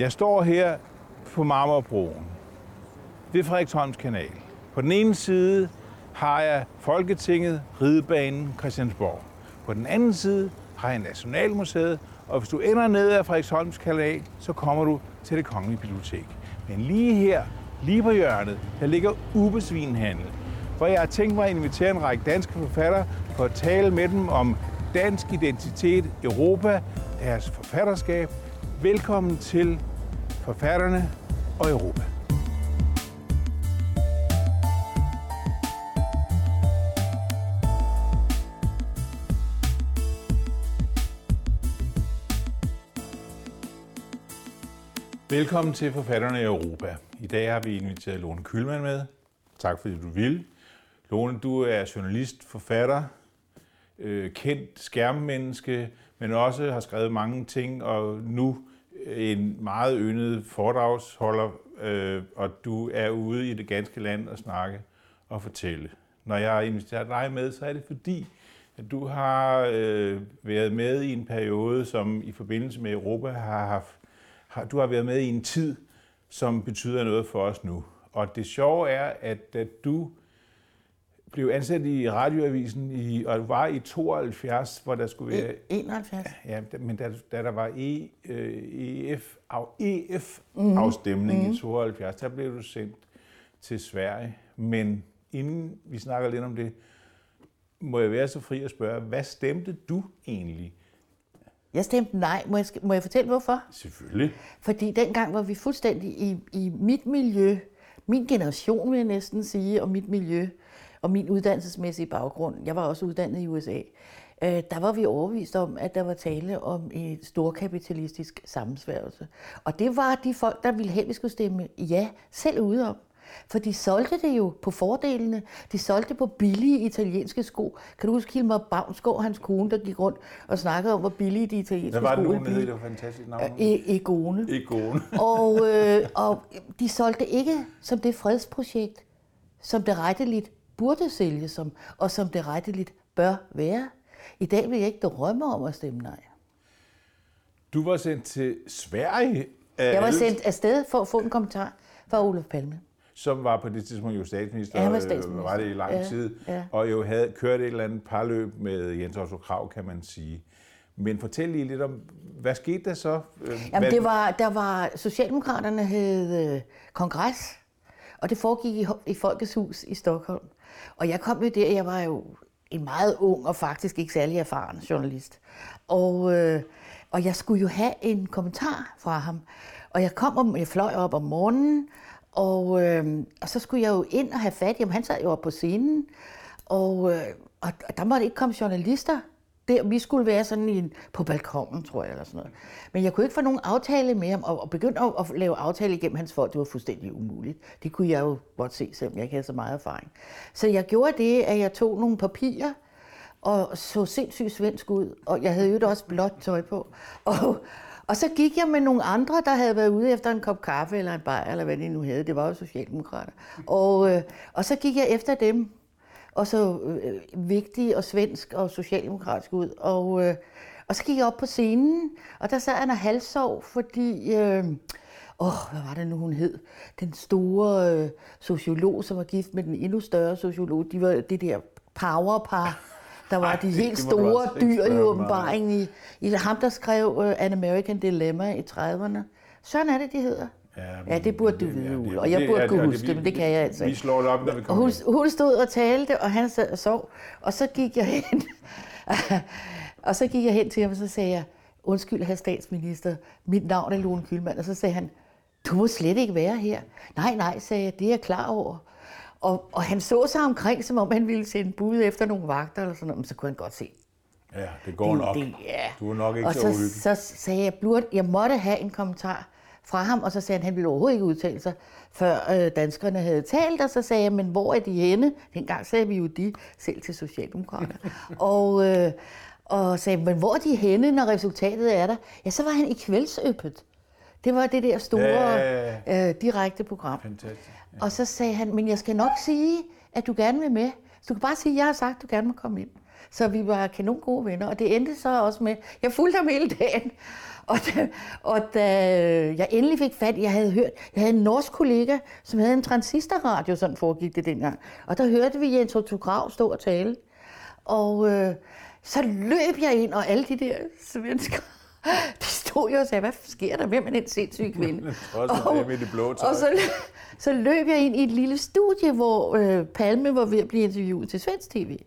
Jeg står her på Marmorbroen ved Frederiksholms kanal. På den ene side har jeg Folketinget, Ridebanen, Christiansborg. På den anden side har jeg Nationalmuseet, og hvis du ender ned ad Frederiksholms kanal, så kommer du til det kongelige bibliotek. Men lige her, lige på hjørnet, der ligger Ubesvinhandel, hvor jeg har tænkt mig at invitere en række danske forfattere for at tale med dem om dansk identitet, Europa, deres forfatterskab. Velkommen til forfatterne og Europa. Velkommen til Forfatterne i Europa. I dag har vi inviteret Lone Kylman med. Tak fordi du vil. Lone, du er journalist, forfatter, øh, kendt skærmmenneske, men også har skrevet mange ting, og nu en meget yndet foredragsholder, øh, og du er ude i det ganske land og snakke og fortælle. Når jeg har inviteret dig med, så er det fordi, at du har øh, været med i en periode, som i forbindelse med Europa har haft, har, du har været med i en tid, som betyder noget for os nu. Og det sjove er, at da du blev ansat i radioavisen, i, og var i 72, hvor der skulle være... 71? Ja, men da, da der var e, øh, EF, af, EF-afstemning mm-hmm. i 72, der blev du sendt til Sverige. Men inden vi snakker lidt om det, må jeg være så fri at spørge, hvad stemte du egentlig? Jeg stemte nej. Må jeg, må jeg fortælle, hvorfor? Selvfølgelig. Fordi dengang var vi fuldstændig i, i mit miljø, min generation vil jeg næsten sige, og mit miljø, og min uddannelsesmæssige baggrund, jeg var også uddannet i USA, øh, der var vi overvist om, at der var tale om et storkapitalistisk sammensværgelse. Og det var de folk, der ville have, vi skulle stemme ja, selv ude om. For de solgte det jo på fordelene. De solgte på billige italienske sko. Kan du huske Hilmar Bavnsgaard, hans kone, der gik rundt og snakkede om, hvor billige de italienske sko Hvad var det nu, det var fantastisk navn? E- Egone. Egone. og, øh, og de solgte ikke som det fredsprojekt, som det retteligt burde sælge som, og som det retteligt bør være. I dag vil jeg ikke drømme om at stemme nej. Du var sendt til Sverige. Jeg var sendt afsted for at få en kommentar fra Olof Palme. som var på det tidspunkt jo statsminister, Ja, var øh, statsminister. var det i lang Ja, tid, ja. og jo havde kørt et eller andet parløb med Jens Otto Krav, kan man sige. Men fortæl lige lidt om, hvad skete der så? Øh, Jamen, hvad- det var, der var, Socialdemokraterne havde øh, kongres, og det foregik i, i Folkets Hus i Stockholm. Og jeg kom jo der, jeg var jo en meget ung og faktisk ikke særlig erfaren journalist. Og, øh, og jeg skulle jo have en kommentar fra ham. Og jeg kom om, jeg fløj op om morgenen, og, øh, og så skulle jeg jo ind og have fat i ham. Han sad jo oppe på scenen, og, øh, og der måtte ikke komme journalister der, vi skulle være sådan i en, på balkongen, tror jeg, eller sådan noget. Men jeg kunne ikke få nogen aftale med ham, og, og begynde at, at lave aftale igennem hans folk, det var fuldstændig umuligt. Det kunne jeg jo godt se, selvom jeg ikke havde så meget erfaring. Så jeg gjorde det, at jeg tog nogle papirer, og så sindssygt svensk ud, og jeg havde jo også blåt tøj på. Og, og så gik jeg med nogle andre, der havde været ude efter en kop kaffe eller en bajer, eller hvad de nu havde. Det var jo socialdemokrater. Og, øh, og så gik jeg efter dem, og så øh, vigtig og svensk og socialdemokratisk ud. Og, øh, og så gik jeg op på scenen, og der sad han og halvsov, fordi... Øh, Åh, hvad var det nu, hun hed? Den store øh, sociolog, som var gift med den endnu større sociolog. De var det der powerpar. Der var Ej, de helt store altså ikke dyr i åbenbaringen. I, i ham, der skrev uh, An American Dilemma i 30'erne. Sådan er det, de hedder. Ja, det burde du vide, Ulla. Og jeg burde kunne huske det, men det kan jeg altså Vi ikke. slår det op, når vi kommer hun, hun stod og talte, og han sad og sov. Og så gik jeg hen, og så gik jeg hen til ham, og så sagde jeg, undskyld, herr statsminister, mit navn er Lone Kylman. Og så sagde han, du må slet ikke være her. Nej, nej, sagde jeg, det er jeg klar over. Og, og han så sig omkring, som om han ville sende bud efter nogle vagter eller sådan noget, men så kunne han godt se, Ja, det går nok. det, ja. Du er nok ikke og så så, så sagde jeg, at jeg måtte have en kommentar fra ham, og så sagde han, at han ville overhovedet ikke udtale sig, før øh, danskerne havde talt, og så sagde jeg, men hvor er de henne? Dengang sagde vi jo de, selv til Socialdemokrater. og, øh, og sagde, men hvor er de henne, når resultatet er der? Ja, så var han i kveldsøppet. Det var det der store Ja, ja, øh, direkte program. Fantastisk. Og så sagde han, men jeg skal nok sige, at du gerne vil med. Så du kan bare sige, at jeg har sagt, at du gerne må komme ind. Så vi var kanon gode venner, og det endte så også med, jeg fulgte ham hele dagen. Og da, og da jeg endelig fik fat, jeg havde hørt, jeg havde en norsk kollega, som havde en transistorradio, sådan foregik det dengang. Og der hørte vi Jens Otto Grav stå og tale. Og øh, så løb jeg ind, og alle de der svensker, de stod jo og sagde, hvad sker der? Hvem er den sindssyge kvinde? Også og, med det blå tøj. og så, så løb jeg ind i et lille studie, hvor øh, Palme var ved at blive interviewet til svensk tv.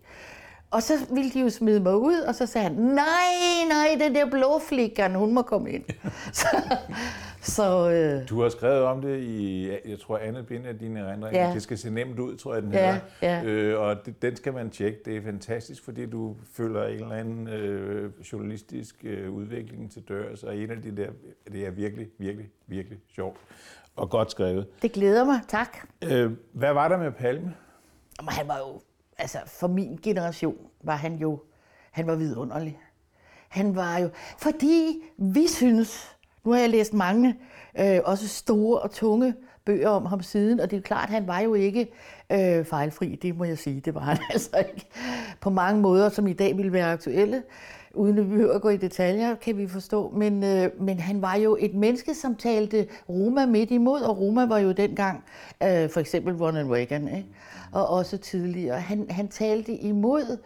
Og så ville de jo smide mig ud, og så sagde han, nej, nej, den der blå flikkeren, hun må komme ind. så, så øh, Du har skrevet om det i, jeg tror, andet bind af dine erindringer. Ja. Det skal se nemt ud, tror jeg, den Ja, hedder. ja. Øh, og det, den skal man tjekke. Det er fantastisk, fordi du følger en eller anden øh, journalistisk øh, udvikling til dørs. Og en af de der, det er virkelig, virkelig, virkelig sjovt og godt skrevet. det glæder mig, tak. Øh, hvad var der med Palme? Men han var jo, altså for min generation var han jo, han var vidunderlig. Han var jo, fordi vi synes, nu har jeg læst mange, øh, også store og tunge bøger om ham siden, og det er klart, han var jo ikke øh, fejlfri, det må jeg sige, det var han altså ikke. På mange måder, som i dag ville være aktuelle, uden at vi behøver at gå i detaljer, kan vi forstå. Men, øh, men han var jo et menneske, som talte Roma midt imod, og Roma var jo dengang øh, for eksempel Ronald Reagan, ikke? og også tidligere. Han, han talte imod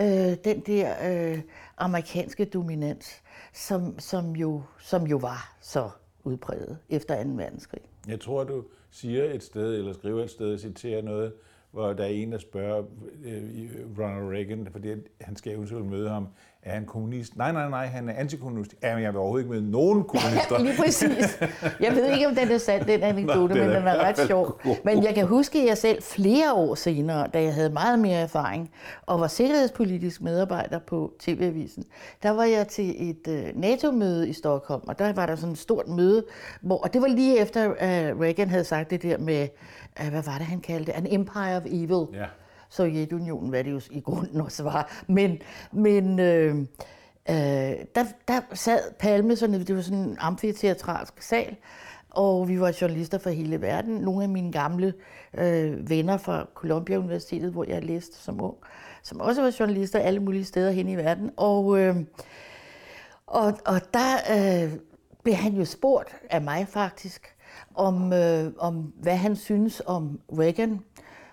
øh, den der øh, amerikanske dominans, som, som, jo, som jo var så udpræget efter 2. verdenskrig. Jeg tror, du siger et sted, eller skriver et sted, citerer noget, hvor der er en, der spørger øh, Ronald Reagan, fordi han skal eventuelt møde ham, er han kommunist? Nej, nej, nej, han er antikommunist. Ja, men jeg vil overhovedet ikke møde nogen kommunister. Lige præcis. Jeg ved ikke, om den er sand, den anekdote, men den er ret sjov. Men jeg kan huske, at jeg selv flere år senere, da jeg havde meget mere erfaring, og var sikkerhedspolitisk medarbejder på TV-avisen, der var jeg til et uh, NATO-møde i Stockholm, og der var der sådan et stort møde, hvor, og det var lige efter, at Reagan havde sagt det der med, uh, hvad var det, han kaldte det? An empire of evil. Ja. Sovjetunionen, hvad det jo i grunden også var. Men, men øh, øh, der, der sad Palme sådan, det var sådan en amfiteatralsk sal, og vi var journalister fra hele verden. Nogle af mine gamle øh, venner fra Columbia Universitetet, hvor jeg læste som ung, som også var journalister alle mulige steder hen i verden. Og, øh, og, og der øh, blev han jo spurgt af mig faktisk, om, øh, om hvad han synes om Reagan.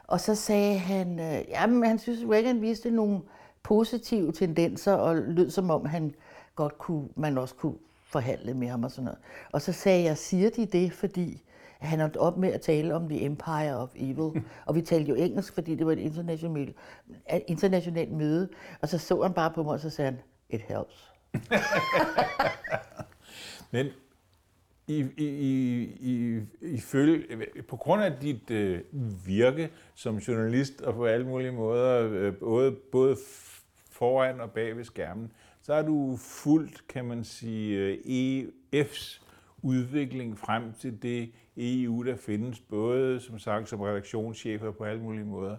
Og så sagde han, øh, jamen han synes, Reagan viste nogle positive tendenser, og lød som om han godt kunne, man også kunne forhandle med ham og sådan noget. Og så sagde jeg, siger de det, fordi han holdt op med at tale om The Empire of Evil. Og vi talte jo engelsk, fordi det var et internationalt, et internationalt møde. Og så så han bare på mig, og så sagde han, it helps. Men i, i, i, i, følge, på grund af dit øh, virke som journalist og på alle mulige måder, øh, både, både foran og bag ved skærmen, så har du fuldt, kan man sige, øh, EF's udvikling frem til det EU, der findes, både som sagt som redaktionschefer på alle mulige måder.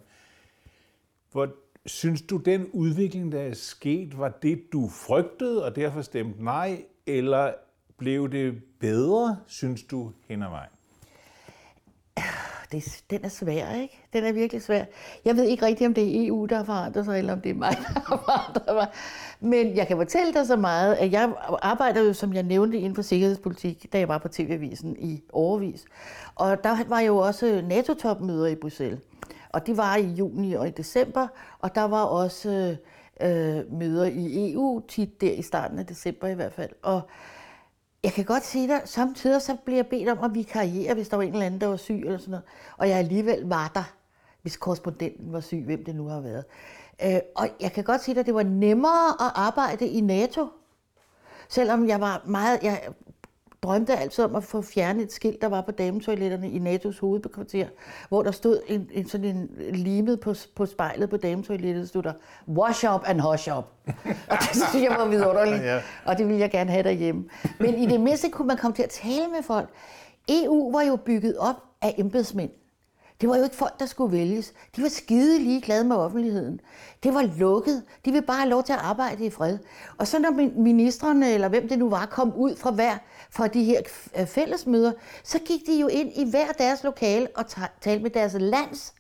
Hvor synes du, den udvikling, der er sket, var det, du frygtede, og derfor stemte nej, eller blev det bedre, synes du, hen ad vejen? Det, den er svær, ikke? Den er virkelig svær. Jeg ved ikke rigtigt, om det er EU, der har forandret sig, eller om det er mig, der har forandret mig. Men jeg kan fortælle dig så meget, at jeg arbejder jo, som jeg nævnte, inden for sikkerhedspolitik, da jeg var på TV-avisen i overvis. Og der var jo også NATO-topmøder i Bruxelles. Og det var i juni og i december, og der var også øh, møder i EU, tit der i starten af december i hvert fald. Og jeg kan godt sige dig, samtidig så bliver jeg bedt om at vikariere, hvis der var en eller anden, der var syg eller sådan noget. Og jeg alligevel var der, hvis korrespondenten var syg, hvem det nu har været. Øh, og jeg kan godt sige dig, at det var nemmere at arbejde i NATO. Selvom jeg var meget... Jeg drømte altid om at få fjernet et skilt, der var på dametoiletterne i NATO's hovedkvarter, hvor der stod en, en sådan en limet på, på spejlet på dametoilettet, stod der, wash up and hush up. og det synes jeg var vidunderligt, Ja. og det ville jeg gerne have derhjemme. Men i det mindste kunne man komme til at tale med folk. EU var jo bygget op af embedsmænd. Det var jo ikke folk, der skulle vælges. De var skide ligeglade med offentligheden. Det var lukket. De ville bare have lov til at arbejde i fred. Og så når min- ministrene, eller hvem det nu var, kom ud fra hver fra de her øh, fællesmøder, så gik de jo ind i hver deres lokale og talte med deres lands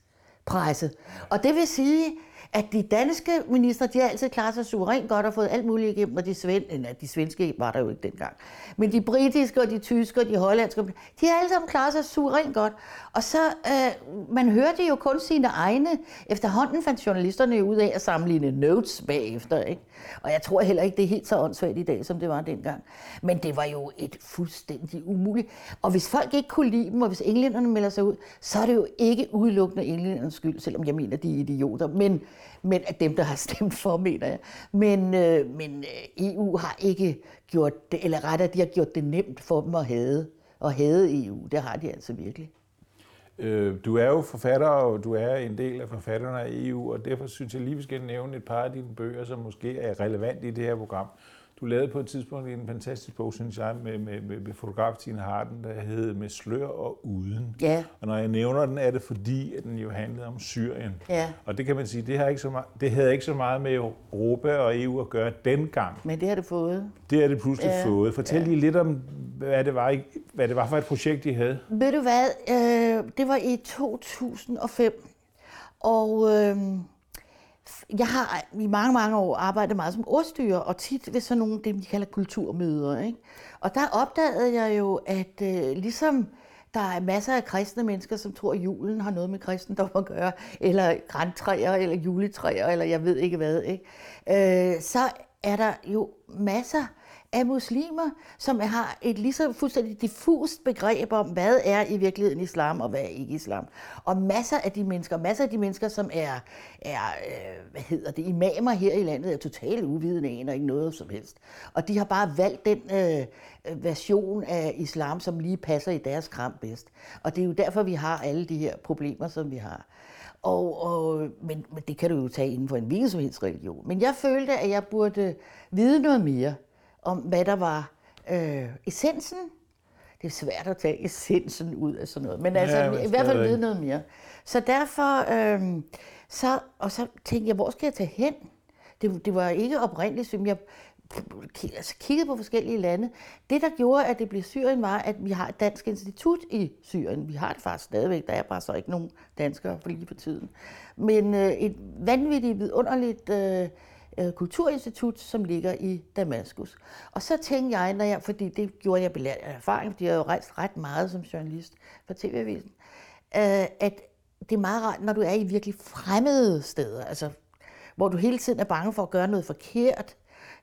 presse. Og det vil sige, at de danske minister, de har altid klaret sig suverænt godt og fået alt muligt igennem, og de, sven, nej, de svenske var der jo ikke dengang. Men de britiske og de tyske og de hollandske, de har alle sammen klaret sig suverænt godt. Og så, øh, man hørte jo kun sine egne. Efterhånden fandt journalisterne ud af at sammenligne notes bagefter, ikke? Og jeg tror heller ikke, det er helt så åndssvagt i dag, som det var dengang. Men det var jo et fuldstændig umuligt. Og hvis folk ikke kunne lide dem, og hvis englænderne melder sig ud, så er det jo ikke udelukkende englændernes skyld, selvom jeg mener, de er idioter. Men, men at dem, der har stemt for, mener jeg. Men, øh, men øh, EU har ikke gjort det, eller rettere, de har gjort det nemt for dem at hade. Og hade EU, det har de altså virkelig. Øh, du er jo forfatter, og du er en del af forfatterne af EU, og derfor synes jeg lige, vi skal nævne et par af dine bøger, som måske er relevant i det her program. Du lavede på et tidspunkt en fantastisk bog, synes jeg, med, med, med, med fotograf Tine Harden, der hed Med slør og uden. Ja. Og når jeg nævner den, er det fordi, at den jo handlede om Syrien. Ja. Og det kan man sige, det, har ikke så meget, det havde ikke så meget med Europa og EU at gøre dengang. Men det har det fået. Det er det pludselig Ja. fået. Fortæl lige lidt om, hvad det, var, hvad det var for et projekt, I havde. Ved du hvad? Øh, det var i 2005. Og øh, jeg har i mange, mange år arbejdet meget som ordstyrer, og tit ved sådan nogle, det de kalder kulturmøder. Ikke? Og der opdagede jeg jo, at øh, ligesom der er masser af kristne mennesker, som tror, at julen har noget med kristendom at gøre, eller græntræer, eller juletræer, eller jeg ved ikke hvad. Ikke? Øh, så er der jo masser af muslimer, som har et lige så fuldstændig diffust begreb om, hvad er i virkeligheden islam, og hvad er ikke islam. Og masser af de mennesker, masser af de mennesker, som er, er øh, hvad hedder det, imamer her i landet, er totalt uvidende, og ikke noget som helst. Og de har bare valgt den øh, øh, version af islam, som lige passer i deres kram bedst. Og det er jo derfor, vi har alle de her problemer, som vi har. Og, og, men, men det kan du jo tage inden for en hvilken som helst religion. Men jeg følte, at jeg burde vide noget mere om, hvad der var øh, essensen. Det er svært at tage essensen ud af sådan noget, men altså Ja, men i hvert fald vide noget mere. Så derfor, øh, så, og så tænkte jeg, hvor skal jeg tage hen? Det, det var ikke oprindeligt, som jeg altså, kiggede på forskellige lande. Det, der gjorde, at det blev Syrien, var, at vi har et dansk institut i Syrien. Vi har det faktisk stadigvæk. Der er bare så ikke nogen danskere for lige på tiden. Men øh, et vanvittigt, vidunderligt øh, øh, kulturinstitut, som ligger i Damaskus. Og så tænkte jeg, når jeg, fordi det gjorde jeg belært af erfaring, fordi jeg har jo rejst ret meget som journalist for TV-avisen, øh, at det er meget rart, når du er i virkelig fremmede steder, altså hvor du hele tiden er bange for at gøre noget forkert,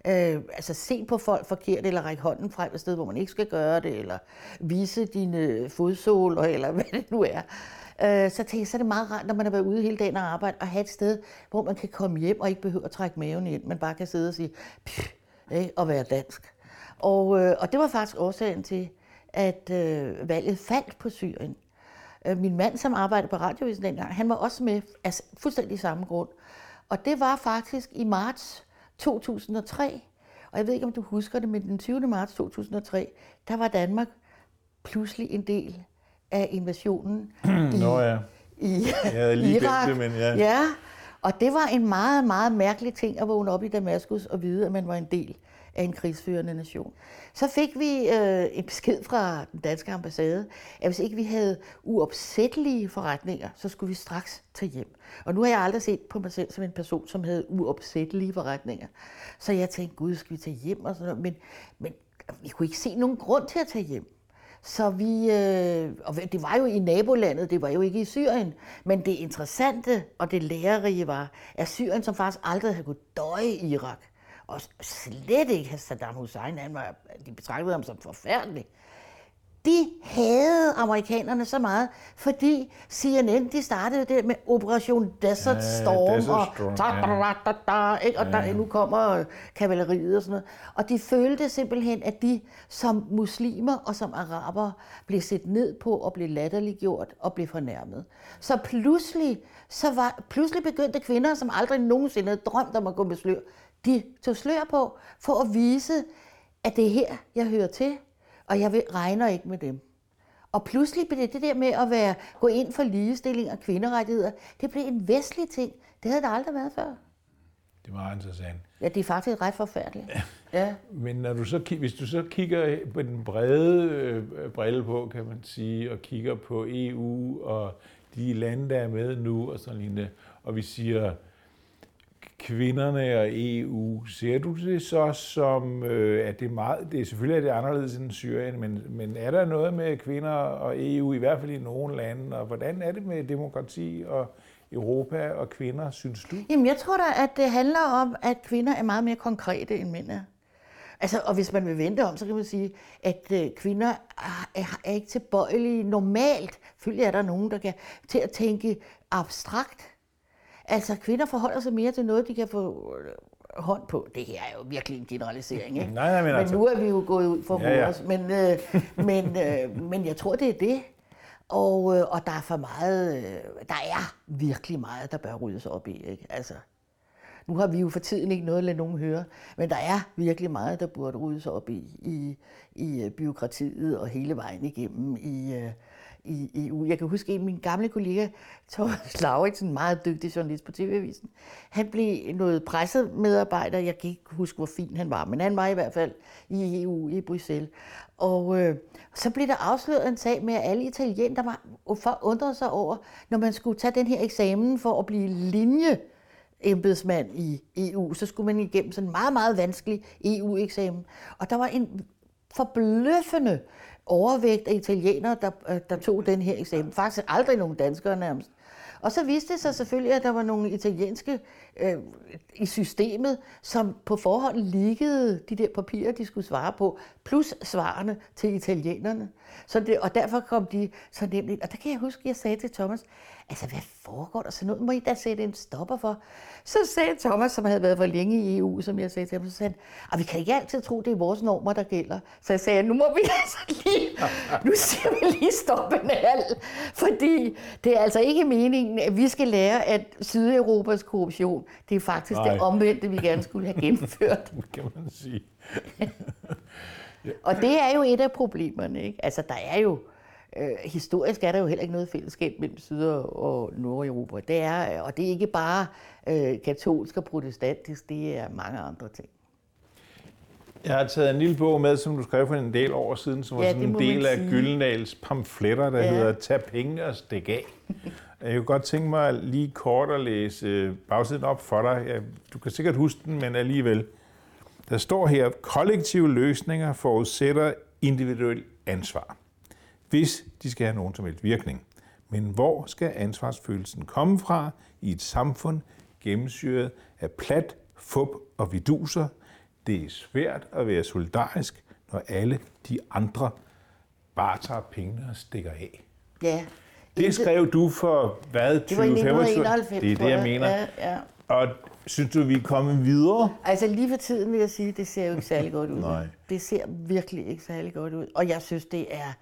øh, altså se på folk forkert, eller række hånden frem et sted, hvor man ikke skal gøre det, eller vise dine fodsåler, eller hvad det nu er. Øh, så tænkte jeg, så er det meget rart, når man har været ude hele dagen og arbejde, at have et sted, hvor man kan komme hjem og ikke behøver at trække maven ind, men bare kan sidde og sige, "Pff," ikke? og være dansk. Og, øh, og det var faktisk årsagen til, at øh, valget faldt på Syrien. Øh, Min mand, som arbejdede på radiovisen dengang, han var også med af fuldstændig samme grund. Og det var faktisk i marts 2003, og jeg ved ikke, om du husker det, men den 20. marts 2003, der var Danmark pludselig en del af invasionen i, Nå ja. i Jeg havde lige Irak. det, men ja. ja. Og det var en meget, meget mærkelig ting at vågne op i Damaskus og vide, at man var en del af en krigsførende nation. Så fik vi øh, en besked fra den danske ambassade, at hvis ikke vi havde uopsættelige forretninger, så skulle vi straks tage hjem. Og nu har jeg aldrig set på mig selv som en person, som havde uopsættelige forretninger. Så jeg tænkte, gud, skal vi tage hjem og sådan noget. Men, men vi kunne ikke se nogen grund til at tage hjem. Så vi, øh, og det var jo i nabolandet, det var jo ikke i Syrien, men det interessante og det lærerige var, at Syrien, som faktisk aldrig havde kunnet døje i Irak, og slet ikke Saddam Hussein, han var, de betragtede ham som forfærdelig, de havde amerikanerne så meget, fordi CNN, de startede det med Operation Desert Ja, Storm, Desert og Storm, da, da, da, da, ikke? og der, nu kommer øh, kavaleriet og sådan noget. Og de følte simpelthen, at de som muslimer og som araber blev set ned på og blev latterliggjort og blev fornærmet. Så pludselig, så var, pludselig begyndte kvinder, som aldrig nogensinde havde drømt om at gå med slør, de tog slør på for at vise, at det er her, jeg hører til, og jeg regner ikke med dem. Og pludselig blev det det der med at være, gå ind for ligestilling og kvinderettigheder, det blev en vestlig ting. Det havde der aldrig været før. Det meget interessant. Ja, det er faktisk ret forfærdeligt. Ja. Men når du så, hvis du så kigger på den brede øh, brille på, kan man sige, og kigger på EU og de lande, der er med nu og sådan lignende, og vi siger, kvinderne og EU. Ser du det så som, øh, at det er meget, det er selvfølgelig er det anderledes end Syrien, men, men er der noget med kvinder og EU, i hvert fald i nogle lande, og hvordan er det med demokrati og Europa og kvinder, synes du? Jamen, jeg tror da, at det handler om, at kvinder er meget mere konkrete end mænd er. Altså, og hvis man vil vente om, så kan man sige, at øh, kvinder er, er, er ikke tilbøjelige normalt. Selvfølgelig er der nogen, der kan til at tænke abstrakt. Altså, kvinder forholder sig mere til noget, de kan få øh, hånd på. Det her er jo virkelig en generalisering, ikke? Nej, nej, men, men altså... nu er vi jo gået ud for Ja, ja. vores. Men, øh, men, øh, men jeg tror, det er det. Og, øh, og der er for meget, øh, der er virkelig meget, der bør ryddes op i. Ikke? Altså, nu har vi jo for tiden ikke noget at lade nogen høre, men der er virkelig meget, der burde ryddes op i, i, i øh, byråkratiet og hele vejen igennem i, øh, i EU. Jeg kan huske, at min gamle kollega, Thomas Lauritsen, meget dygtig journalist på TV-avisen, han blev noget pressemedarbejder. Jeg kan ikke huske, hvor fin han var, men han var i hvert fald i EU i Bruxelles. Og øh, så blev der afsløret en sag med, at alle italienere var, for undrede sig over, når man skulle tage den her eksamen for at blive linje embedsmand i EU, så skulle man igennem sådan en meget, meget vanskelig EU-eksamen. Og der var en forbløffende overvægt af italienere, der, øh, der tog den her eksamen. Faktisk aldrig nogen danskere nærmest. Og så viste det sig selvfølgelig, at der var nogle italienske øh, i systemet, som på forhånd liggede de der papirer, de skulle svare på, plus svarene til italienerne. Så det, og derfor kom de så nemt ind. Og der kan jeg huske, at jeg sagde til Thomas, altså hvad foregår der så noget? Må I da sætte en stopper for? Så sagde Thomas, som havde været for længe i EU, som jeg sagde til ham, så sagde han, "Ah, vi kan ikke altid tro, det er vores normer, der gælder. Så jeg sagde, nu må vi altså lige, nu siger vi lige stoppe en hal, fordi det er altså ikke meningen, at vi skal lære, at Sydeuropas korruption, det er faktisk Nej. det omvendte, vi gerne skulle have gennemført. kan man sige. Og det er jo et af problemerne. Ikke? Altså, der er jo, øh, historisk er der jo heller ikke noget fællesskab mellem Syd- og Nordeuropa. Det er, og det er ikke bare øh, katolsk og protestantisk, det er mange andre ting. Jeg har taget en lille bog med, som du skrev for en del år siden, som var Ja, sådan det en del af. Gyldendals pamfletter, der Ja. hedder Tag pengene og stik af. Jeg kunne godt tænke mig lige kort at læse øh, bagsiden op for dig. Du kan sikkert huske den, men alligevel. Der står her, kollektive løsninger forudsætter individuel ansvar, hvis de skal have nogen som helst virkning. Men hvor skal ansvarsfølelsen komme fra i et samfund gennemsyret af plat, fup og viduser? Det er svært at være solidarisk, når alle de andre bare tager pengene og stikker af. Ja. Det skrev du for hvad? det var i 1991, Det er det, jeg mener. Ja, ja. Og synes du, vi er kommet videre? Altså lige for tiden vil jeg sige, det ser jo ikke særlig godt ud. Nej. Det ser virkelig ikke særlig godt ud. Og jeg synes, det er...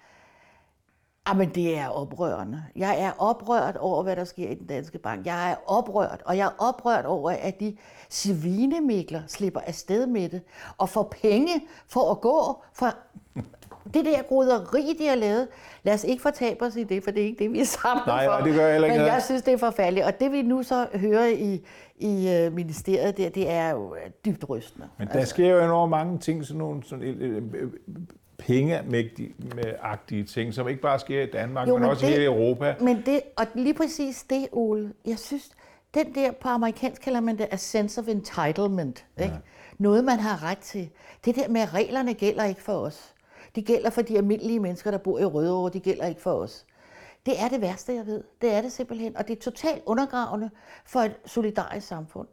Jamen, det er oprørende. Jeg er oprørt over, hvad der sker i den danske bank. Jeg er oprørt, og jeg er oprørt over, at de svinemikler slipper afsted med det, og får penge for at gå fra det der groderi, de har lavet. Lad os ikke fortabe os i det, for det er ikke det, vi er sammen Nej, for. og det gør jeg heller ikke Men jeg synes, det er forfærdeligt. Og det vi nu så hører i, i øh, ministeriet, der, det er jo øh, dybt rystende. Men der sker jo enormt mange ting, sådan nogle sådan, øh, øh, pengeagtige ting, som ikke bare sker i Danmark, Jo, men, men også i det- hele Europa. Men det, og lige præcis det, Ole, jeg synes, den der på amerikansk kalder man det a sense of entitlement. Ikke? Noget, man har ret til. Det der med, at reglerne gælder ikke for os. De gælder for de almindelige mennesker, der bor i Rødovre. De gælder ikke for os. Det er det værste, jeg ved. Det er det simpelthen. Og det er totalt undergravende for et solidarisk samfund.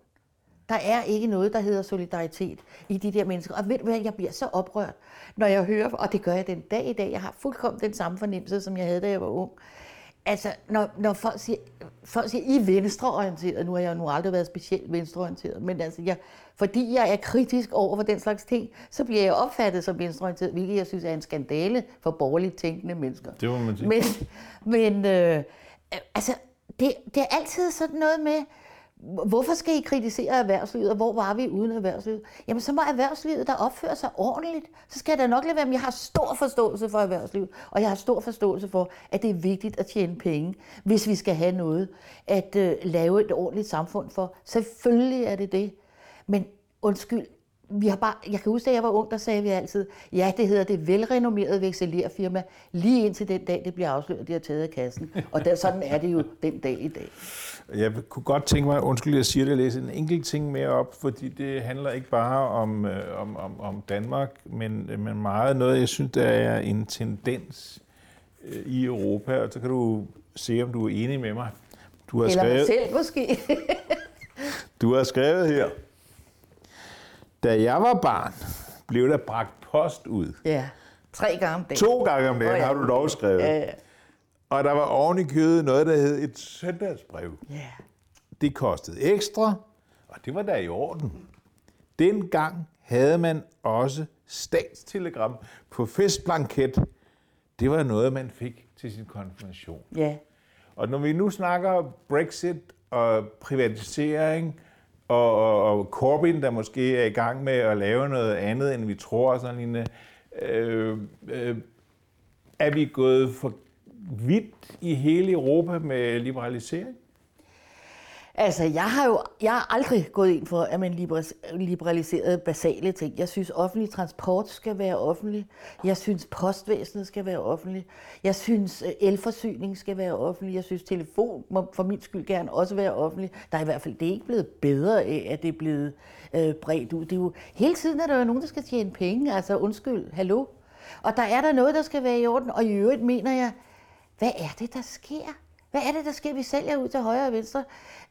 Der er ikke noget, der hedder solidaritet i de der mennesker. Og ved du hvad, jeg bliver så oprørt, når jeg hører, og det gør jeg den dag i dag, jeg har fuldkommen den samme fornemmelse, som jeg havde, da jeg var ung. Altså, når, når folk siger, folk siger, I er venstreorienteret, nu har jeg jo nu aldrig været specielt venstreorienteret, men altså, jeg, fordi jeg er kritisk over for den slags ting, så bliver jeg opfattet som venstreorienteret, hvilket jeg synes er en skandale for borgerligt tænkende mennesker. Det må man sige. Men, men øh, altså, det, det er altid sådan noget med, hvorfor skal I kritisere erhvervslivet, og hvor var vi uden erhvervslivet? Jamen, så må erhvervslivet der opføre sig ordentligt. Så skal der nok lade være, men jeg har stor forståelse for erhvervslivet, og jeg har stor forståelse for, at det er vigtigt at tjene penge, hvis vi skal have noget at øh, lave et ordentligt samfund for. Selvfølgelig er det det. Men undskyld, vi har bare, jeg kan huske, da jeg var ung, der sagde vi altid, ja, det hedder det velrenommerede vekselerfirma, lige indtil den dag, det bliver afsløret, de har taget af kassen. Og der, sådan er det jo den dag i dag. Jeg kunne godt tænke mig, undskyld, jeg siger det, at læse en enkelt ting mere op, fordi det handler ikke bare om, øh, om, om, om Danmark, men, men meget noget, jeg synes, der er en tendens øh, i Europa, og så kan du se, om du er enig med mig. Du har Eller skrevet, mig selv måske. du har skrevet her, da jeg var barn, blev der bragt post ud. Ja, tre gange om dagen. To gange om dagen oh, ja. har du dog skrevet. Ja, ja. Og der var oven i kødet noget, der hed et søndagsbrev. Ja. Det kostede ekstra, og det var der i orden. Dengang havde man også statstelegram på festblanket. Det var noget, man fik til sin konfirmation. Ja. Og når vi nu snakker Brexit og privatisering, og, og, og Corbyn, der måske er i gang med at lave noget andet, end vi tror, sådan lignende, øh, øh, er vi gået for vidt i hele Europa med liberalisering? Altså, jeg har jo jeg har aldrig gået ind for, at man liberaliserede basale ting. Jeg synes, offentlig transport skal være offentlig. Jeg synes, postvæsenet skal være offentlig. Jeg synes, øh, elforsyning skal være offentlig. Jeg synes, telefon må for min skyld gerne også være offentlig. Der er i hvert fald det er ikke blevet bedre af, at det er blevet øh, bredt ud. Det er jo, hele tiden er der jo nogen, der skal tjene penge. Altså, undskyld, hallo? Og der er der noget, der skal være i orden. Og i øvrigt mener jeg, hvad er det, der sker? Hvad er det, der sker? Vi sælger ud til højre og venstre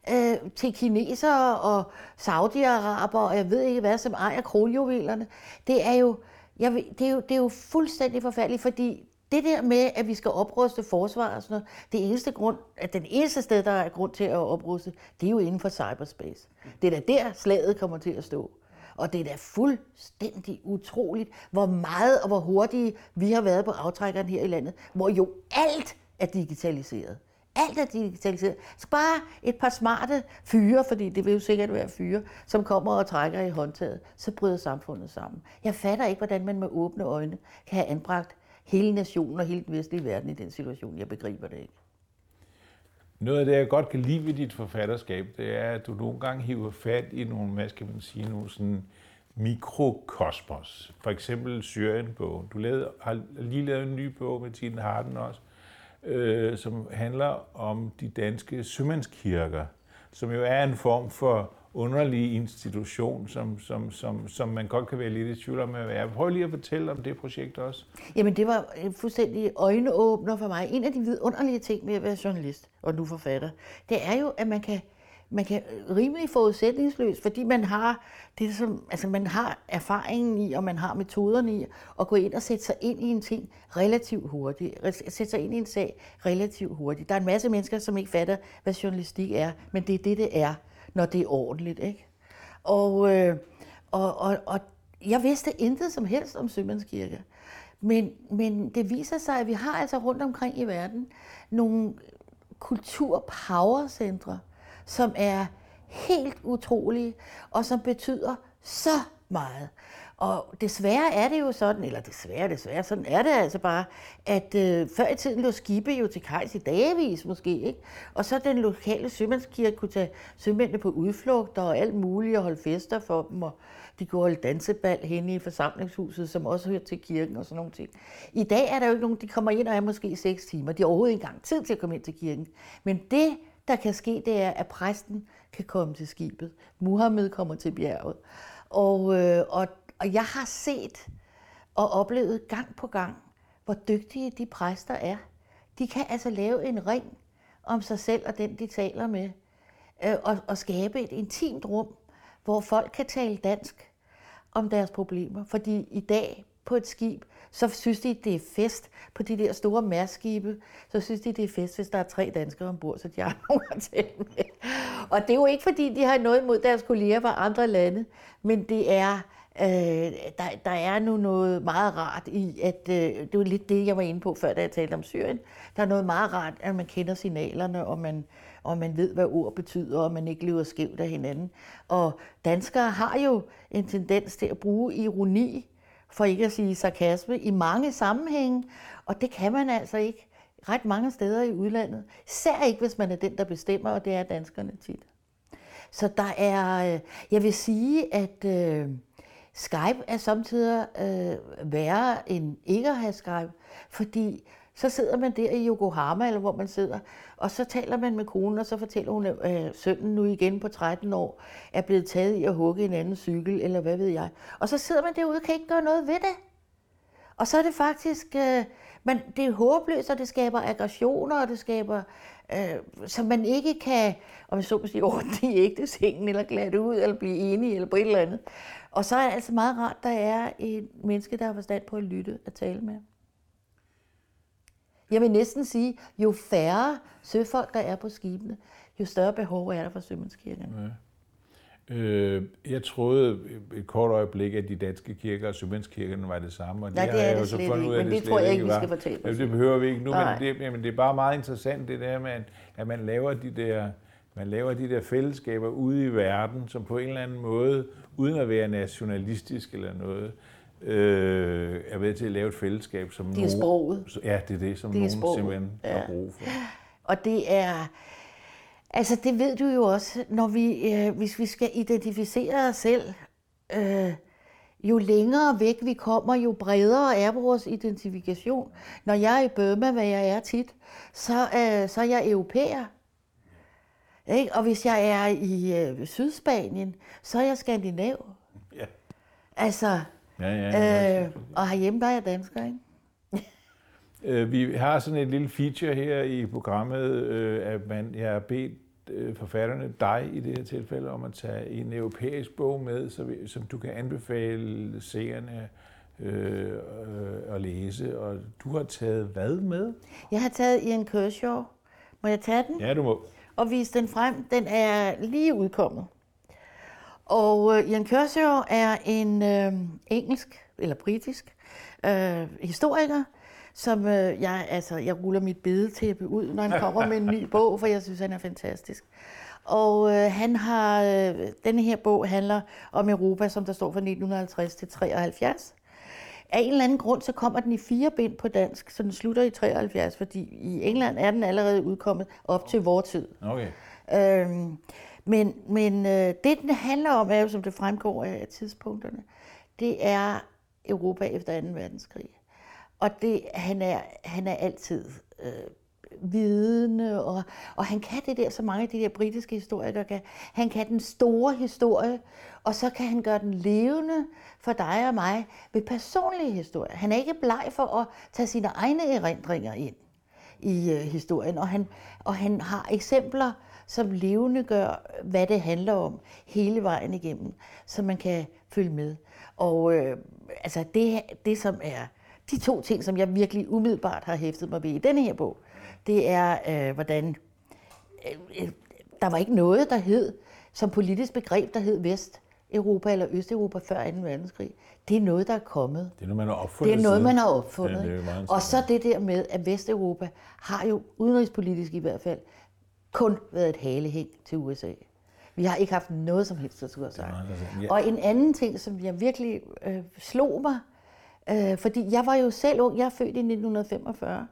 øh, til kinesere og saudiaraber, og jeg ved ikke hvad, som ejer kronjuvelerne. Det er jo, jeg ved, det er jo, det er jo fuldstændig forfærdeligt, fordi det der med, at vi skal opruste forsvar og sådan noget, det eneste grund, at den eneste sted, der er grund til at opruste, det er jo inden for cyberspace. Det er da der, slaget kommer til at stå. Og det er da fuldstændig utroligt, hvor meget og hvor hurtige vi har været på aftrækkeren her i landet, hvor jo alt er digitaliseret. Alt er digitaliseret. Så bare et par smarte fyre, fordi det vil jo sikkert være fyre, som kommer og trækker i håndtaget, så bryder samfundet sammen. Jeg fatter ikke, hvordan man med åbne øjne kan have anbragt hele nationen og hele den vestlige verden i den situation. Jeg begriber det ikke. Noget af det, jeg godt kan lide ved dit forfatterskab, det er, at du nogle gange hiver fat i nogle, hvad skal man sige, nogle sådan mikrokosmos. For eksempel Syrien-bogen. Du lavede, har lige lavet en ny bog med Tine Harden også, øh, som handler om de danske sømandskirker, som jo er en form for underlig institution, som, som, som, som man godt kan være lidt i tvivl om at være. Prøv lige at fortælle om det projekt også. Jamen, det var en fuldstændig øjenåbner for mig. En af de vidunderlige ting med at være journalist og nu forfatter, det er jo, at man kan man kan rimelig forudsætningsløst, fordi man har det som, altså man har erfaringen i, og man har metoderne i, at gå ind og sætte sig ind i en ting relativt hurtigt, sætte sig ind i en sag relativt hurtigt. Der er en masse mennesker, som ikke fatter, hvad journalistik er, men det er det, det er, når det er ordentligt. Ikke? Og, øh, og, og, og jeg vidste intet som helst om Sømandskirke. Men, men det viser sig, at vi har altså rundt omkring i verden nogle kulturpowercentre, som er helt utrolige, og som betyder så meget. Og desværre er det jo sådan, eller desværre, desværre, sådan er det altså bare, at øh, før i tiden lå skibe jo til kajs i dagevis måske, ikke? Og så den lokale sømandskirke kunne tage sømændene på udflugter og alt muligt og holde fester for dem, og de kunne holde dansebal henne i forsamlingshuset, som også hører til kirken og sådan nogle ting. I dag er der jo ikke nogen, de kommer ind og er måske 6 timer. De har overhovedet ikke engang tid til at komme ind til kirken. Men det der kan ske, det er, at præsten kan komme til skibet. Muhammed kommer til bjerget. Og, øh, og, og jeg har set og oplevet gang på gang, hvor dygtige de præster er. De kan altså lave en ring om sig selv og den, de taler med, øh, og, og skabe et intimt rum, hvor folk kan tale dansk om deres problemer. Fordi i dag på et skib, så synes de, det er fest på de der store mærskibe. Så synes de, det er fest, hvis der er tre danskere ombord, så de har nogen at tale med. Og det er jo ikke, fordi de har noget imod deres kolleger fra andre lande, men det er, øh, der, der er nu noget meget rart i, at øh, det var lidt det, jeg var inde på før, da jeg talte om Syrien. Der er noget meget rart, at man kender signalerne, og man, og man ved, hvad ord betyder, og man ikke lever skævt af hinanden. Og danskere har jo en tendens til at bruge ironi for ikke at sige sarkasme, i mange sammenhænge, og det kan man altså ikke ret mange steder i udlandet. Især ikke, hvis man er den, der bestemmer, og det er danskerne tit. Så der er, øh, jeg vil sige, at øh, Skype er samtidig øh, værre end ikke at have Skype, fordi så sidder man der i Yokohama, eller hvor man sidder, og så taler man med konen, og så fortæller hun, at øh, sønnen nu igen på 13 år er blevet taget i at hugge en anden cykel, eller hvad ved jeg. Og så sidder man derude og kan ikke gøre noget ved det. Og så er det faktisk, øh, man, det er håbløst, og det skaber aggressioner, og det skaber, øh, så man ikke kan, om jeg så må sige, ordne i ægtesengen, eller glatte ud, eller blive enige, eller på et eller andet. Og så er det altså meget rart, der er et menneske, der har forstand på at lytte og tale med. Jeg vil næsten sige, jo færre søfolk, der er på skibene, jo større behov er der for sømandskirkerne. Ja. Øh, jeg troede et kort øjeblik, at de danske kirker og sømandskirkerne var det samme. Og Nej, det, det er det slet ikke, men det, det tror jeg ikke, vi skal fortælle os. Det behøver vi ikke nu, men det, jamen, det er bare meget interessant det der med, at man laver de der, man laver de der fællesskaber ude i verden, som på en eller anden måde, uden at være nationalistisk eller noget, øh, er ved til at lave et fællesskab, som det er nogen, sproget. Ja, det er det, som det nogen sproget. simpelthen ja. har brug for. Og det er, altså det ved du jo også, når vi, øh, hvis vi skal identificere os selv, øh, jo længere væk vi kommer, jo bredere er vores identifikation. Når jeg er i Burma, hvad jeg er tit, så, øh, så er jeg europæer. Ikke? Og hvis jeg er i øh, Sydspanien, så er jeg skandinav. Ja. Altså, Ja, ja, ja. Øh, og herhjemme, der er jeg dansker, ikke? øh, vi har sådan et lille feature her i programmet, øh, at man, jeg har bedt øh, forfatterne, dig i det her tilfælde, om at tage en europæisk bog med, så vi, som du kan anbefale seerne øh, øh, at læse. Og du har taget hvad med? Jeg har taget Ian Kershaw. Må jeg tage den? Ja, du må. Og vise den frem. Den er lige udkommet. Og øh, Ian Kershaw er en øh, engelsk eller britisk øh, historiker, som øh, jeg, altså, jeg ruller mit bedetæppe ud, når han kommer med en ny bog, for jeg synes, han er fantastisk. Og øh, han har, øh, denne her bog handler om Europa, som der står fra 1950 til 73. Af en eller anden grund, så kommer den i fire bind på dansk, så den slutter i 73, fordi i England er den allerede udkommet op til vores tid. Okay. Øhm, men, men øh, det, den handler om, er jo, som det fremgår af tidspunkterne, det er Europa efter 2. verdenskrig. Og det, han, er, han er altid øh, vidende, og, og han kan det der, så mange af de der britiske historikere kan. Han kan den store historie, og så kan han gøre den levende for dig og mig ved personlige historier. Han er ikke bleg for at tage sine egne erindringer ind i øh, historien, og han, og han har eksempler, som levende gør, hvad det handler om hele vejen igennem, så man kan følge med. Og øh, altså det, det, som er de to ting, som jeg virkelig umiddelbart har hæftet mig ved i denne her bog, det er, øh, hvordan øh, der var ikke noget, der hed, som politisk begreb, der hed Vest. Europa eller Østeuropa før 2. verdenskrig. Det er noget, der er kommet. Det er noget, man har opfundet. Det er noget, man har opfundet. Det det og så det der med, at Vesteuropa har jo udenrigspolitisk i hvert fald kun været et halehæng til USA. Vi har ikke haft noget som helst, have sagt. Ja. Og en anden ting, som jeg virkelig øh, slog mig, øh, fordi jeg var jo selv ung, jeg er født i 1945,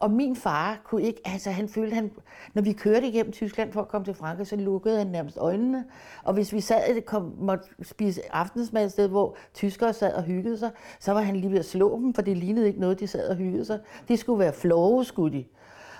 og min far kunne ikke, altså han følte, han, når vi kørte igennem Tyskland for at komme til Frankrig, så lukkede han nærmest øjnene. Og hvis vi sad kom, måtte spise aftensmad et sted, hvor tyskere sad og hyggede sig, så var han lige ved at slå dem, for det lignede ikke noget, de sad og hyggede sig. Det skulle være flove, skulle de.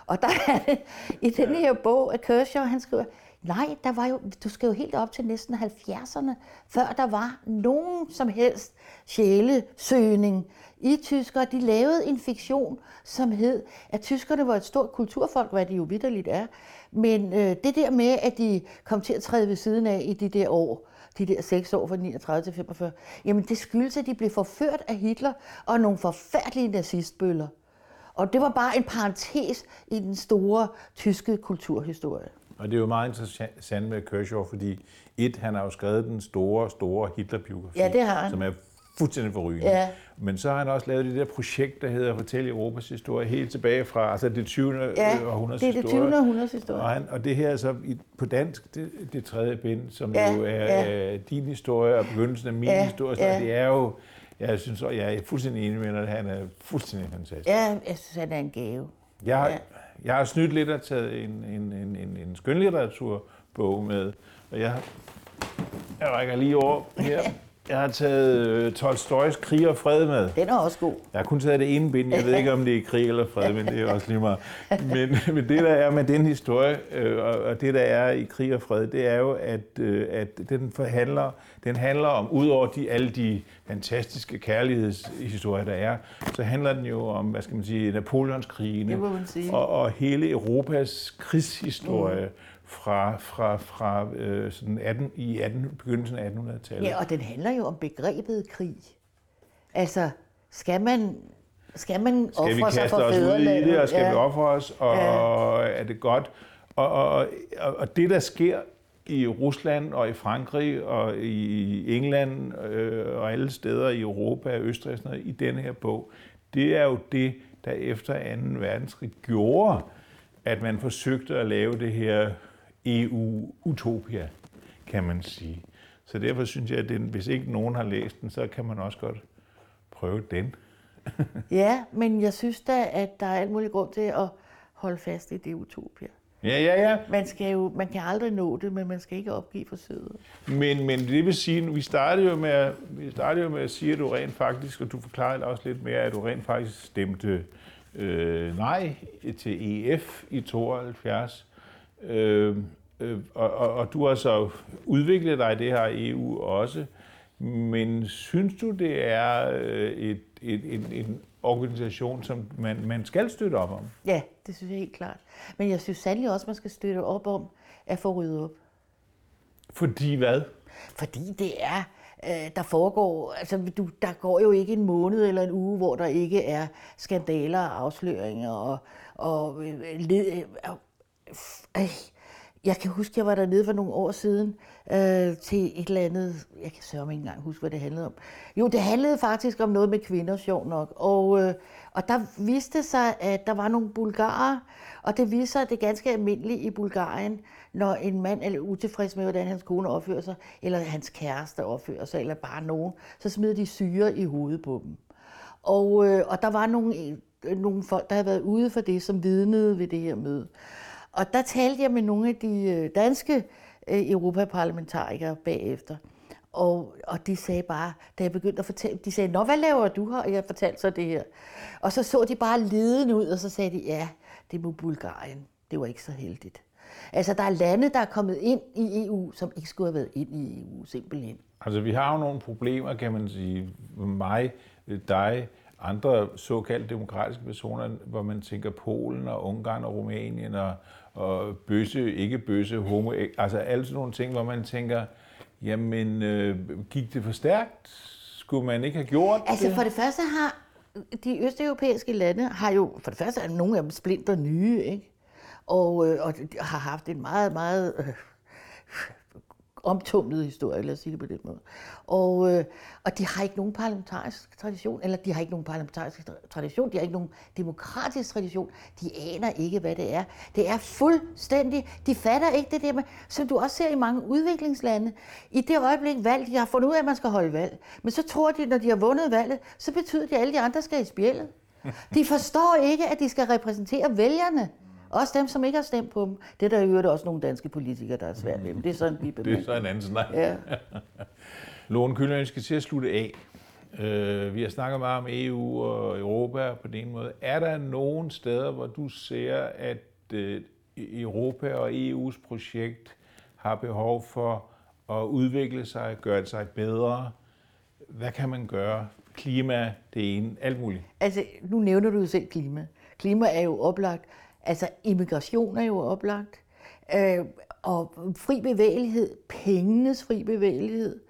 Og der er det, i den her bog af Kershaw, han skriver, nej, der var jo, du skal jo helt op til næsten 70'erne, før der var nogen som helst sjælesøgning i tyskere. De lavede en fiktion, som hed, at tyskerne var et stort kulturfolk, hvad de jo vidderligt er. Men øh, det der med, at de kom til at træde ved siden af i de der år, de der seks år fra 39 til 45, jamen det skyldes, at de blev forført af Hitler og nogle forfærdelige nazistbøller. Og det var bare en parentes i den store tyske kulturhistorie. Og det er jo meget interessant med Kershaw, fordi et, han har jo skrevet den store, store Hitler-biografi, ja, det har han. som er fuldstændig forrygende. Ja. Men så har han også lavet det der projekt, der hedder Fortæl Europas historie, helt tilbage fra altså det 20. Ja, århundredes det er det 20. århundredes historie. Og, han, og det her er så i, på dansk, det, det tredje bind, som ja, jo er ja. din historie og begyndelsen af min ja, historie. Ja. Det er jo jeg synes, og jeg er fuldstændig enig med at han er fuldstændig fantastisk. Ja, jeg synes, han er en gave. Jeg har, ja. jeg har snydt lidt og taget en, en, en, en, en skønlitteraturbog med, og jeg, jeg rækker lige over her. Jeg har taget øh, Tolstojs Krig og Fred med. Den er også god. Jeg har kun taget det ene bind. Jeg ved ikke, om det er krig eller fred, men det er også lige meget. Men, men det, der er med den historie, øh, og, det, der er i Krig og Fred, det er jo, at, øh, at den, forhandler, den handler om, udover de, alle de fantastiske kærlighedshistorier, der er, så handler den jo om, hvad skal man sige, Napoleonskrigene og, og hele Europas krigshistorie. Mm fra, fra, fra øh, sådan 18, i 18, begyndelsen af 1800-tallet. Ja, og den handler jo om begrebet krig. Altså, skal man, skal man Skal vi ofre sig for os ud i det, og skal ja. vi ofre os, og, Ja. er det godt? Og, og, og, og det, der sker i Rusland og i Frankrig og i England øh, og alle steder i Europa og Østrig og sådan noget, i denne her bog, det er jo det, der efter 2. verdenskrig gjorde, at man forsøgte at lave det her EU-utopia, kan man sige. Så derfor synes jeg, at den, hvis ikke nogen har læst den, så kan man også godt prøve den. Ja, men jeg synes da, at der er alt muligt grund til at holde fast i det utopia. Ja, ja, ja. Man, skal jo, man kan aldrig nå det, men man skal ikke opgive forsøget. Men, men det vil sige, vi startede jo med, at- vi startede jo med at sige, at du rent faktisk, og du forklarede også lidt mere, at du rent faktisk stemte øh, nej til EF i 72. Øh, øh, og, og, og du har så udviklet dig i det her EU også. Men synes du, det er øh, et, et, en, en organisation, som man, man skal støtte op om? Ja, det synes jeg helt klart. Men jeg synes sandelig også, man skal støtte op om at få ryddet op. Fordi hvad? Fordi det er, øh, der foregår, altså du, der går jo ikke en måned eller en uge, hvor der ikke er skandaler og afsløringer og, og øh, led, øh, jeg kan huske, jeg var dernede for nogle år siden øh, til et eller andet, jeg kan sørge ikke engang huske, hvad det handlede om. Jo, det handlede faktisk om noget med kvinder, sjov nok. Og, øh, og der viste sig, at der var nogle bulgarer, og det viste sig, at det er ganske almindeligt i Bulgarien, når en mand er utilfreds med, hvordan hans kone opfører sig, eller hans kæreste opfører sig, eller bare nogen, så smider de syre i hovedet på dem. Og, øh, og der var nogle, øh, nogle folk, der havde været ude for det, som vidnede ved det her møde. Og der talte jeg med nogle af de øh, danske øh, europaparlamentarikere bagefter. Og, og de sagde bare, da jeg begyndte at fortælle, de sagde, Nå, hvad laver du her? Og jeg fortalte så det her. Og så så de bare ledende ud, og så sagde de, ja, det var Bulgarien. Det var ikke så heldigt. Altså, der er lande, der er kommet ind i EU, som ikke skulle have været ind i EU, simpelthen. Altså, vi har jo nogle problemer, kan man sige. Mig, dig, andre såkaldte demokratiske personer, hvor man tænker Polen og Ungarn og Rumænien og, og bøsse, ikke bøsse, homo, altså alle sådan nogle ting, hvor man tænker, jamen, øh, gik det for stærkt? Skulle man ikke have gjort Altså det? for det første har de østeuropæiske lande har jo, for det første er nogle af dem splinter nye, ikke? Og, øh, og de har haft en meget, meget øh, omtumlet historie, lad os sige det på den måde. Og, øh, og de har ikke nogen parlamentarisk tradition, eller de har ikke nogen parlamentarisk tradition, de har ikke nogen demokratisk tradition. De aner ikke, hvad det er. Det er fuldstændig, de fatter ikke det der med, som du også ser i mange udviklingslande. I det øjeblik valg, de har fundet ud af, at man skal holde valg, men så tror de, når de har vundet valget, så betyder det, at alle de andre skal i spjældet. De forstår ikke, at de skal repræsentere vælgerne. Også dem, som ikke har stemt på dem. Det er der i øvrigt også nogle danske politikere, der er svært ved. Men det er sådan, vi Det er så en anden snak. Ja. Lone vi skal til at slutte af. Øh, vi har snakket meget om EU og Europa på den ene måde. Er der nogen steder, hvor du ser, at øh, Europa og EU's projekt har behov for at udvikle sig, gøre sig bedre? Hvad kan man gøre? Klima, det ene, alt muligt. Altså, nu nævner du jo selv klima. Klima er jo oplagt. Altså, immigration er jo oplagt. Øh, og fri bevægelighed, pengenes fri bevægelighed,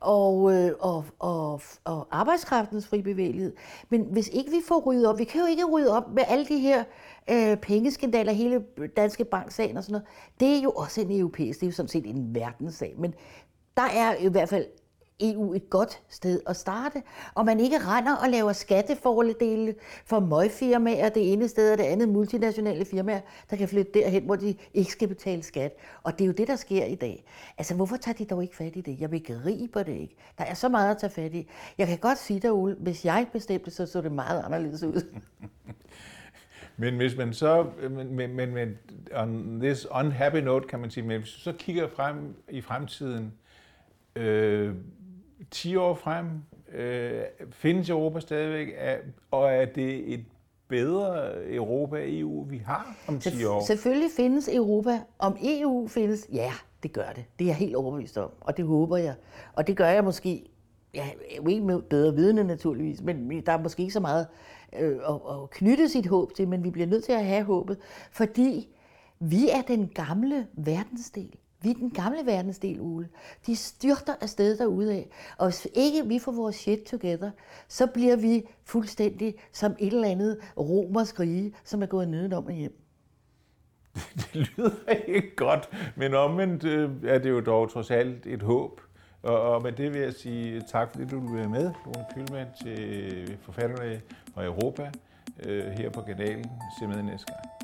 og, øh, og, og, og arbejdskraftens fri bevægelighed. Men hvis ikke vi får ryddet op, vi kan jo ikke rydde op med alle de her øh, pengeskandaler, hele danske banksagen og sådan noget. Det er jo også en europæisk, det er jo sådan set en verdenssag. Men der er i hvert fald EU et godt sted at starte, og man ikke render og laver skattefordele for møgfirmaer det ene sted og det andet multinationale firmaer, der kan flytte derhen, hvor de ikke skal betale skat. Og det er jo det, der sker i dag. Altså, hvorfor tager de dog ikke fat i det? Jeg begriber det ikke. Der er så meget at tage fat i. Jeg kan godt sige dig, Ole, hvis jeg bestemte, så så det meget anderledes ud. Men hvis man så, men, men, men, men on this unhappy note, kan man sige, men hvis du så kigger frem i fremtiden, øh, 10 år frem? Øh, findes Europa stadigvæk? Er, og er det et bedre Europa EU, vi har om 10 år? Selvfølgelig findes Europa. Om EU findes, ja, det gør det. Det er jeg helt overbevist om, og det håber jeg. Og det gør jeg måske, ja, ikke med bedre vidne naturligvis, men der er måske ikke så meget øh, at, at knytte sit håb til, men vi bliver nødt til at have håbet, fordi vi er den gamle verdensdel. Vi er den gamle verdensdel, Ule. De styrter afsted derude af. Og hvis ikke vi får vores shit together, så bliver vi fuldstændig som et eller andet romersk rige, som er gået nedenom og hjem. Det lyder ikke godt, men omvendt øh, er det jo dog trods alt et håb. Og, og med det vil jeg sige tak, fordi du vil være med, Lone Kylmand, til Forfatterne og Europa øh, her på kanalen. Se med næste gang.